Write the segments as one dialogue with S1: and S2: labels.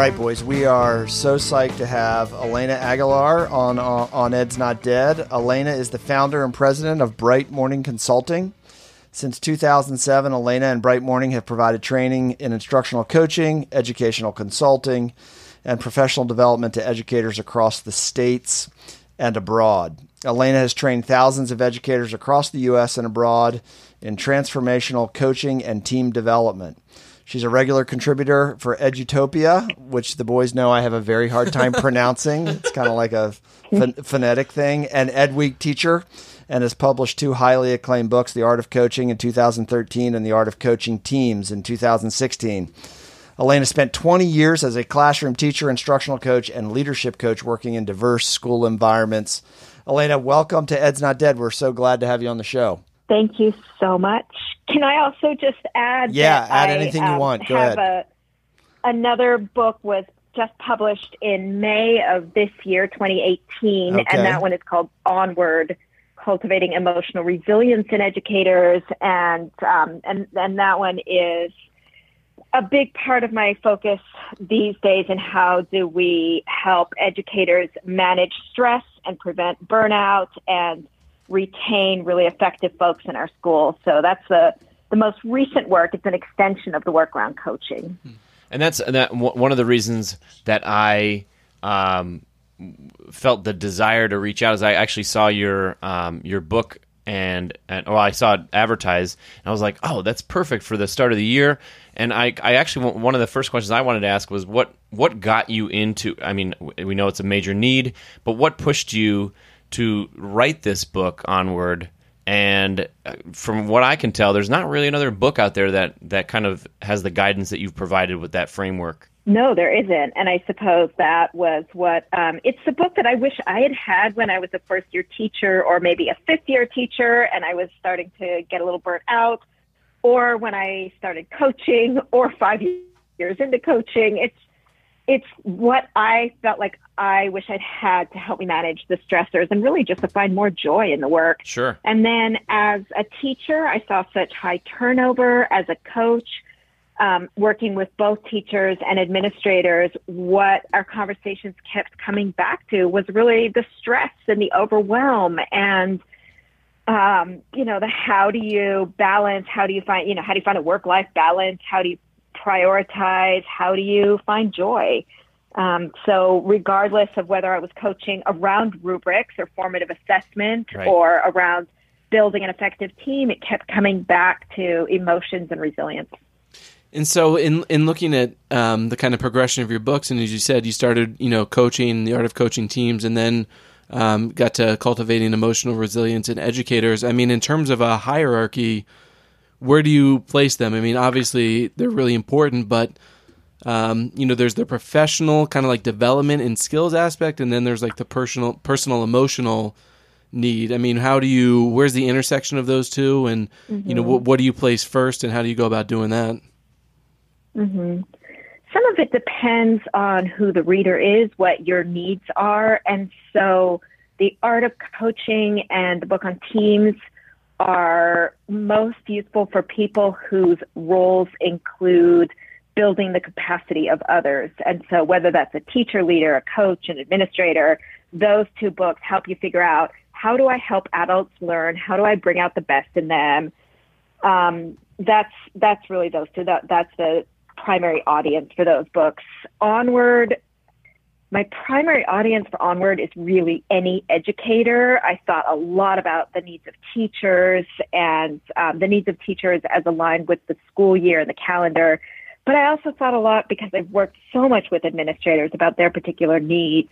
S1: right, boys, we are so psyched to have Elena Aguilar on, on, on Ed's Not Dead. Elena is the founder and president of Bright Morning Consulting. Since 2007, Elena and Bright Morning have provided training in instructional coaching, educational consulting, and professional development to educators across the states and abroad. Elena has trained thousands of educators across the U.S. and abroad in transformational coaching and team development. She's a regular contributor for Edutopia, which the boys know I have a very hard time pronouncing. It's kind of like a ph- phonetic thing. And Ed Week teacher, and has published two highly acclaimed books The Art of Coaching in 2013 and The Art of Coaching Teams in 2016. Elena spent 20 years as a classroom teacher, instructional coach, and leadership coach working in diverse school environments. Elena, welcome to Ed's Not Dead. We're so glad to have you on the show.
S2: Thank you so much. Can I also just add?
S1: Yeah, add
S2: I,
S1: anything
S2: um,
S1: you want. Go
S2: have
S1: ahead.
S2: A, another book was just published in May of this year, 2018,
S1: Okay.
S2: and that one is called Onward: Cultivating Emotional Resilience in Educators, and um, and and that one is a big part of my focus these days in how do we help educators manage stress and prevent burnout and retain really effective folks in our schools. So that's the the most recent work. It's an extension of the work around coaching.
S3: and that's that one of the reasons that I um, felt the desire to reach out is I actually saw your um, your book and and or I saw it advertised and I was like, oh, that's perfect for the start of the year. And I I actually one of the first questions I wanted to ask was what what got you into? I mean, we know it's a major need, but what pushed you to write this book onward? And uh, from what I can tell, there's not really another book out there that that kind of has the guidance that you've provided with that framework.
S2: No, there isn't. And I suppose that was what um, it's the book that I wish I had had when I was a first year teacher or maybe a fifth year teacher and I was starting to get a little burnt out, or when I started coaching or five years into coaching. It's it's what I felt like I wish I'd had to help me manage the stressors and really just to find more joy in the work.
S3: Sure.
S2: And then as a teacher, I saw such high turnover. As a coach, um, working with both teachers and administrators, what our conversations kept coming back to was really the stress and the overwhelm and um, you know, the how do you balance, how do you find, you know, how do you find a work life balance? How do you prioritize? How do you find joy? Um, so, regardless of whether I was coaching around rubrics or formative assessment
S3: Right.
S2: or around building an effective team, it kept coming back to emotions and resilience.
S4: And so, in in looking at um, the kind of progression of your books, and as you said, you started, you know, coaching the art of coaching teams, and then um, got to cultivating emotional resilience in educators. I mean, in terms of a hierarchy, where do you place them? I mean, obviously they're really important, but um, you know, there's the professional kind of like development and skills aspect, and then there's like the personal, personal, emotional need. I mean, how do you? Where's the intersection of those two? And you know, what, what do you place first, and how do you go about doing that?
S2: hmm Some of it depends on who the reader is, what your needs are. And so the art of coaching and the book on teams are most useful for people whose roles include building the capacity of others. And so whether that's a teacher, leader, a coach, an administrator, those two books help you figure out how do I help adults learn? How do I bring out the best in them? Um, that's that's really those two. That that's the primary audience for those books. Onward, my primary audience for Onward is really any educator. I thought a lot about the needs of teachers and um, the needs of teachers as aligned with the school year and the calendar. But I also thought a lot because I've worked so much with administrators about their particular needs.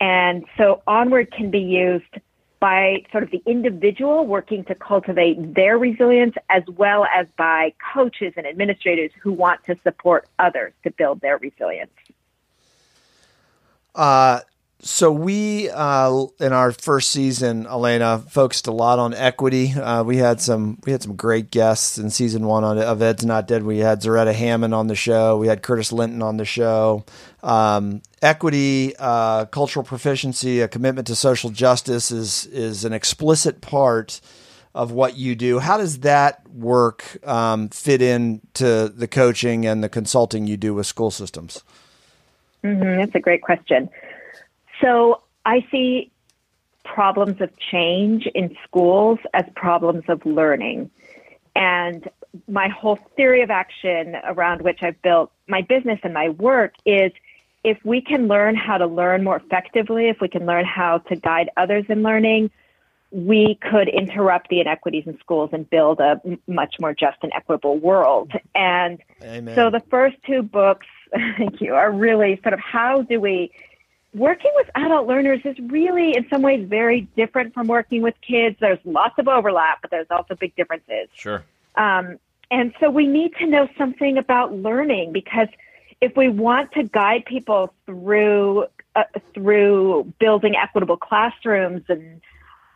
S2: And so Onward can be used by sort of the individual working to cultivate their resilience as well as by coaches and administrators who want to support others to build their resilience.
S1: Uh, so we uh, in our first season, Elena focused a lot on equity. Uh, we had some we had some great guests in season one on, of Ed's Not Dead. We had Zaretta Hammond on the show. We had Curtis Linton on the show. Um, equity, uh, cultural proficiency, a commitment to social justice is is an explicit part of what you do. How does that work um, fit into the coaching and the consulting you do with school systems?
S2: Mm-hmm, that's a great question. So I see problems of change in schools as problems of learning. And my whole theory of action around which I've built my business and my work is if we can learn how to learn more effectively, if we can learn how to guide others in learning, we could interrupt the inequities in schools and build a much more just and equitable world. And Amen. so the first two books, thank you, are really sort of how do we working with adult learners is really in some ways very different from working with kids. There's lots of overlap, but there's also big differences.
S3: Sure.
S2: Um, and so we need to know something about learning because if we want to guide people through uh, through building equitable classrooms and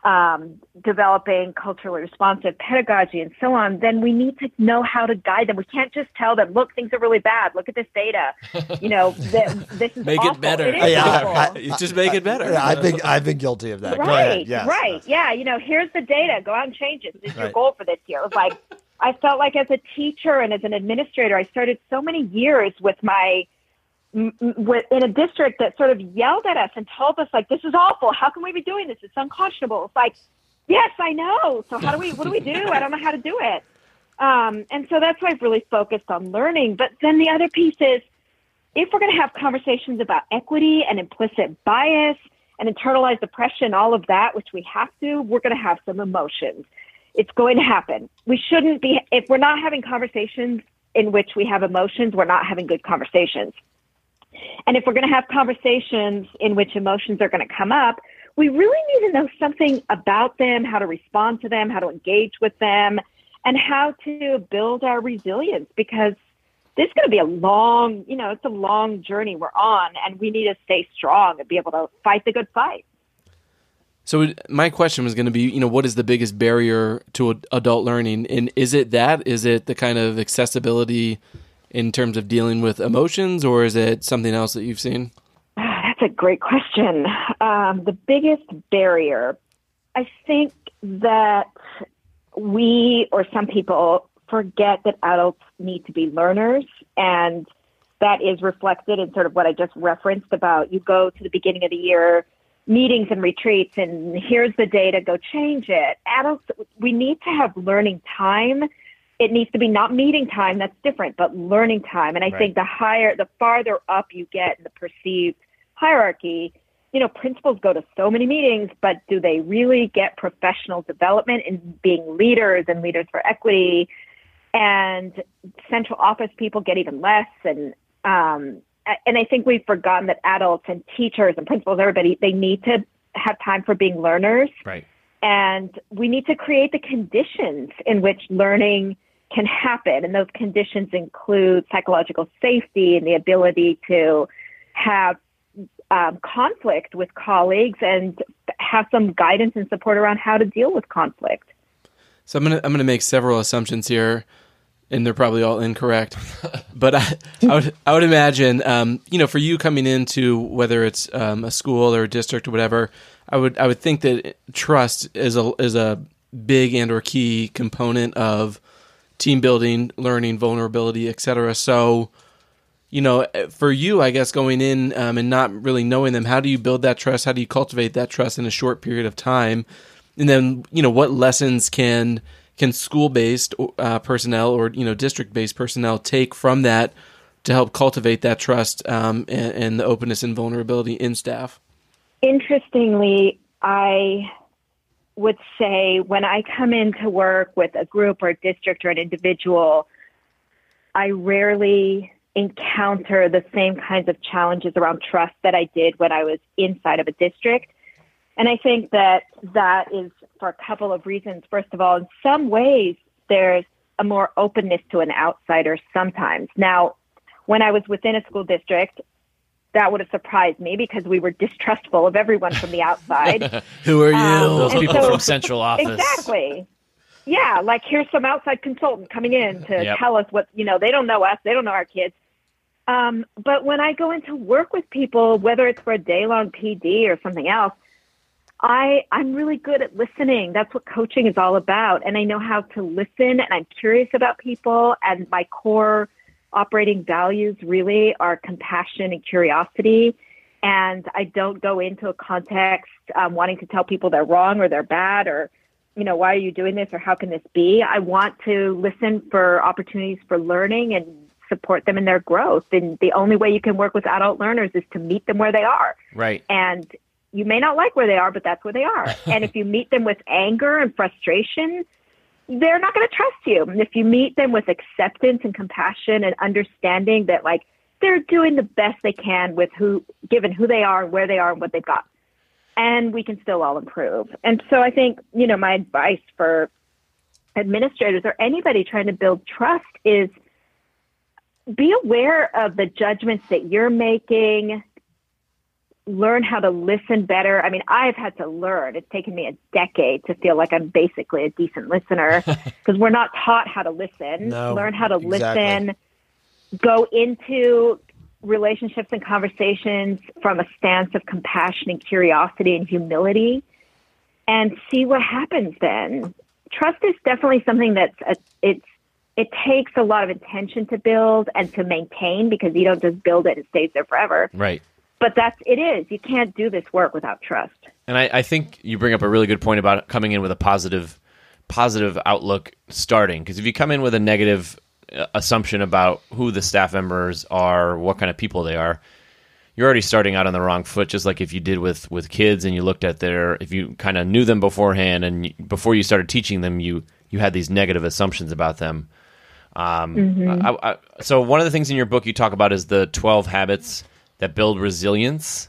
S2: um, developing culturally responsive pedagogy and so on, then we need to know how to guide them. We can't just tell them, "Look, things are really bad. Look at this data." You know, th- this is
S4: make
S2: awful.
S4: it better.
S2: It
S4: yeah, I, just make it better.
S1: Yeah, I've been I've been guilty of that.
S2: Right,
S1: yes.
S2: right. Yeah, you know, here's the data. Go out and change it. This is right. your goal for this year. It was like I felt like as a teacher and as an administrator, I started so many years with my in a district that sort of yelled at us and told us like, "This is awful. How can we be doing this? It's unconscionable." It's like, yes, I know. So how do we? What do we do? I don't know how to do it. Um, and so that's why I've really focused on learning. But then the other piece is, if we're going to have conversations about equity and implicit bias and internalized oppression, all of that, which we have to, we're going to have some emotions. It's going to happen. We shouldn't be, if we're not having conversations in which we have emotions, we're not having good conversations. And if we're going to have conversations in which emotions are going to come up, we really need to know something about them, how to respond to them, how to engage with them, and how to build our resilience because this is going to be a long, you know, it's a long journey we're on, and we need to stay strong and be able to fight the good fight.
S4: So my question was going to be, you know, what is the biggest barrier to adult learning, and is it that? Is it the kind of accessibility in terms of dealing with emotions, or is it something else that you've seen?
S2: Ah, that's a great question. Um, the biggest barrier, I think that we or some people forget that adults need to be learners and that is reflected in sort of what I just referenced about you go to the beginning of the year meetings and retreats and here's the data go change it adults we need to have learning time it needs to be not meeting time that's different but learning time and i right. think the higher the farther up you get in the perceived hierarchy you know principals go to so many meetings but do they really get professional development in being leaders and leaders for equity and central office people get even less and um and I think we've forgotten that adults and teachers and principals, everybody, they need to have time for being learners.
S3: Right.
S2: And we need to create the conditions in which learning can happen. And those conditions include psychological safety and the ability to have um, conflict with colleagues and have some guidance and support around how to deal with conflict.
S4: So I'm gonna I'm gonna make several assumptions here, and they're probably all incorrect. but I, I would I would imagine um, you know for you coming into whether it's um, a school or a district or whatever, I would I would think that trust is a is a big and or key component of team building, learning, vulnerability, etc. So you know, for you, I guess going in um, and not really knowing them, how do you build that trust? How do you cultivate that trust in a short period of time? And then, you know, what lessons can can school based uh, personnel or you know district based personnel take from that to help cultivate that trust um, and, and the openness and vulnerability in staff?
S2: Interestingly, I would say when I come into work with a group or a district or an individual, I rarely encounter the same kinds of challenges around trust that I did when I was inside of a district. And I think that that is for a couple of reasons. First of all, in some ways, there's a more openness to an outsider sometimes. Now, when I was within a school district, that would have surprised me because we were distrustful of everyone from the outside.
S4: Who are you? Um,
S3: Those people so, from central office.
S2: Exactly. Yeah, like here's some outside consultant coming in to yep. tell us what, you know, they don't know us, they don't know our kids. Um, but when I go into work with people, whether it's for a day long PD or something else, I, I'm really good at listening. That's what coaching is all about. And I know how to listen and I'm curious about people. And my core operating values really are compassion and curiosity. And I don't go into a context um, wanting to tell people they're wrong or they're bad or, you know, why are you doing this or how can this be? I want to listen for opportunities for learning and support them in their growth. And the only way you can work with adult learners is to meet them where they are.
S3: Right.
S2: And you may not like where they are, but that's where they are. and if you meet them with anger and frustration, they're not going to trust you. And if you meet them with acceptance and compassion and understanding that like they're doing the best they can with who, given who they are, where they are, and what they've got, and we can still all improve. And so I think you know my advice for administrators or anybody trying to build trust is be aware of the judgments that you're making learn how to listen better. I mean, I've had to learn. It's taken me a decade to feel like I'm basically a decent listener because we're not taught how to listen.
S1: No,
S2: learn how to
S1: exactly.
S2: listen. Go into relationships and conversations from a stance of compassion and curiosity and humility and see what happens then. Trust is definitely something that's a, it's it takes a lot of intention to build and to maintain because you don't just build it and it stays there forever
S3: Right.
S2: But that's it is you can't do this work without trust
S3: And I, I think you bring up a really good point about coming in with a positive, positive outlook starting. Because if you come in with a negative uh, assumption about who the staff members are, what kind of people they are, you're already starting out on the wrong foot. Just like if you did with with kids and you looked at their, if you kind of knew them beforehand and before you started teaching them, you you had these negative assumptions about them. Um, I, I, so one of the things in your book you talk about is the 12 habits that build resilience.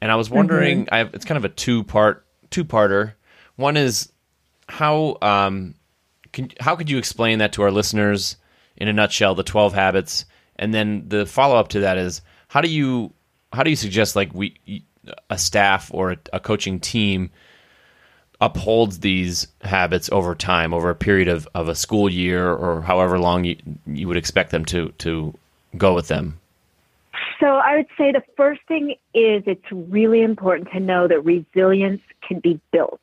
S3: And I was wondering, I have, it's kind of a two part two parter. One is how um, can how could you explain that to our listeners in a nutshell, the 12 habits, and then the follow up to that is how do you how do you suggest like we a staff or a, a coaching team upholds these habits over time, over a period of, of a school year or however long you, you would expect them to, to go with them?
S2: So i would say the first thing is it's really important to know that resilience can be built.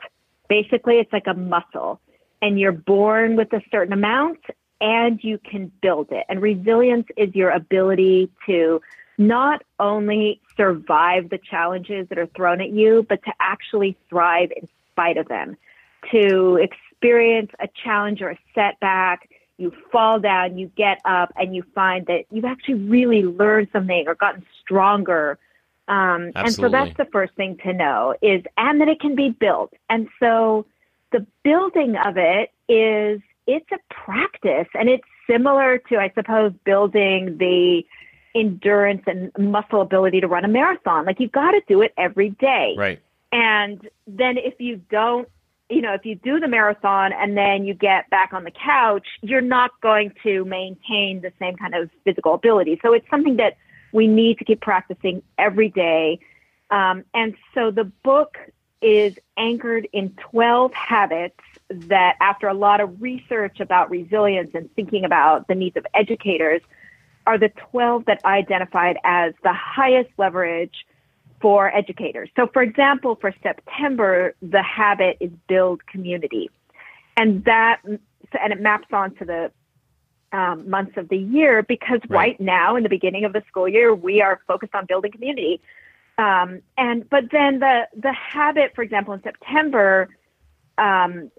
S2: Basically it's like a muscle and you're born with a certain amount and you can build it. And resilience is your ability to not only survive the challenges that are thrown at you but to actually thrive in spite of them. To experience a challenge or a setback you fall down, you get up, and you find that you've actually really learned something or gotten stronger. Um, and so that's the first thing to know is, and that it can be built. And so the building of it is, it's a practice and it's similar to, I suppose, building the endurance and muscle ability to run a marathon. Like you've got to do it every day.
S3: Right.
S2: And then if you don't, you know, if you do the marathon and then you get back on the couch, you're not going to maintain the same kind of physical ability. So it's something that we need to keep practicing every day. Um, and so the book is anchored in 12 habits that, after a lot of research about resilience and thinking about the needs of educators, are the 12 that I identified as the highest leverage for educators. So, for example, for September, the habit is build community. And that, and it maps onto the um, months of the year because
S3: Right.
S2: right. now, in the beginning of the school year, we are focused on building community. Um, and but then the the habit, for example, in September, um,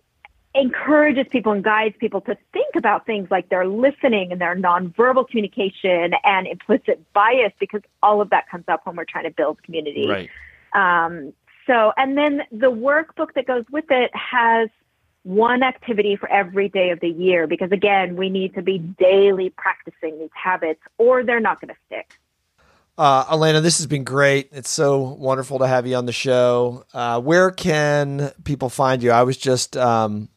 S2: encourages people and guides people to think about things like their listening and their nonverbal communication and implicit bias because all of that comes up when we're trying to build community.
S3: Right.
S2: Um, so, and then the workbook that goes with it has one activity for every day of the year because, again, we need to be daily practicing these habits or they're not going to stick.
S1: Uh, Elena, this has been great. It's so wonderful to have you on the show. Uh, where can people find you? I was just, um,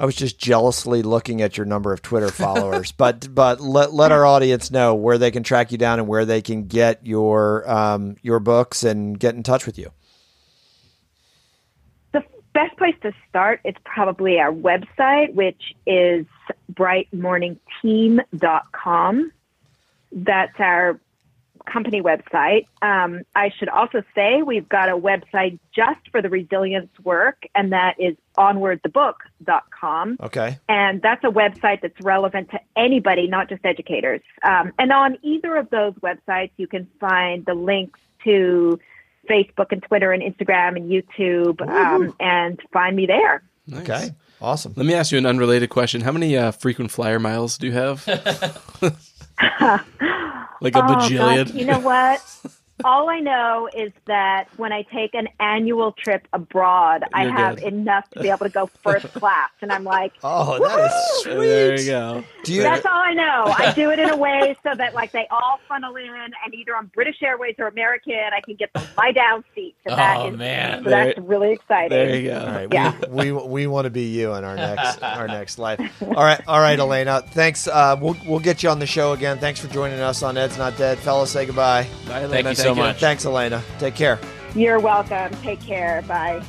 S1: I was just jealously looking at your number of Twitter followers, but but let let our audience know where they can track you down and where they can get your um, your books and get in touch with you.
S2: The best place to start is probably our website, which is brightmorningteam.com. That's our company website. Um, I should also say we've got a website just for the resilience work, and that is onwardthebook.com.
S1: Okay.
S2: And that's a website that's relevant to anybody, not just educators. Um, and on either of those websites, you can find the links to Facebook and Twitter and Instagram and YouTube um, and find me there.
S4: Nice.
S1: Okay. Awesome.
S4: Let me ask you an unrelated question. How many uh, frequent flyer miles do you have? like a
S2: Oh,
S4: bajillion.
S2: gosh, you know what? All I know is that when I take an annual trip abroad, I
S4: You're
S2: have
S4: good.
S2: enough to be able to go first class. And I'm like,
S1: Oh, that is sweet.
S4: There you go.
S1: Do you?
S2: That's all I know. I do it in a way so that like they all funnel in, and either on British Airways or American, I can get the lie down seat. So that
S3: Oh,
S2: is-
S3: man.
S2: so that's really exciting.
S4: There you go.
S1: All right,
S2: Yeah.
S1: we, we we want to be you in our next our next life. All right, all right, Elena. Thanks. Uh, we'll we'll get you on the show again. Thanks for joining us on Ed's Not Dead. Fellas, say goodbye.
S4: Bye,
S3: Thank
S4: Elena.
S3: you so much.
S1: Thanks, Elena. Take care.
S2: You're welcome. Take care. Bye.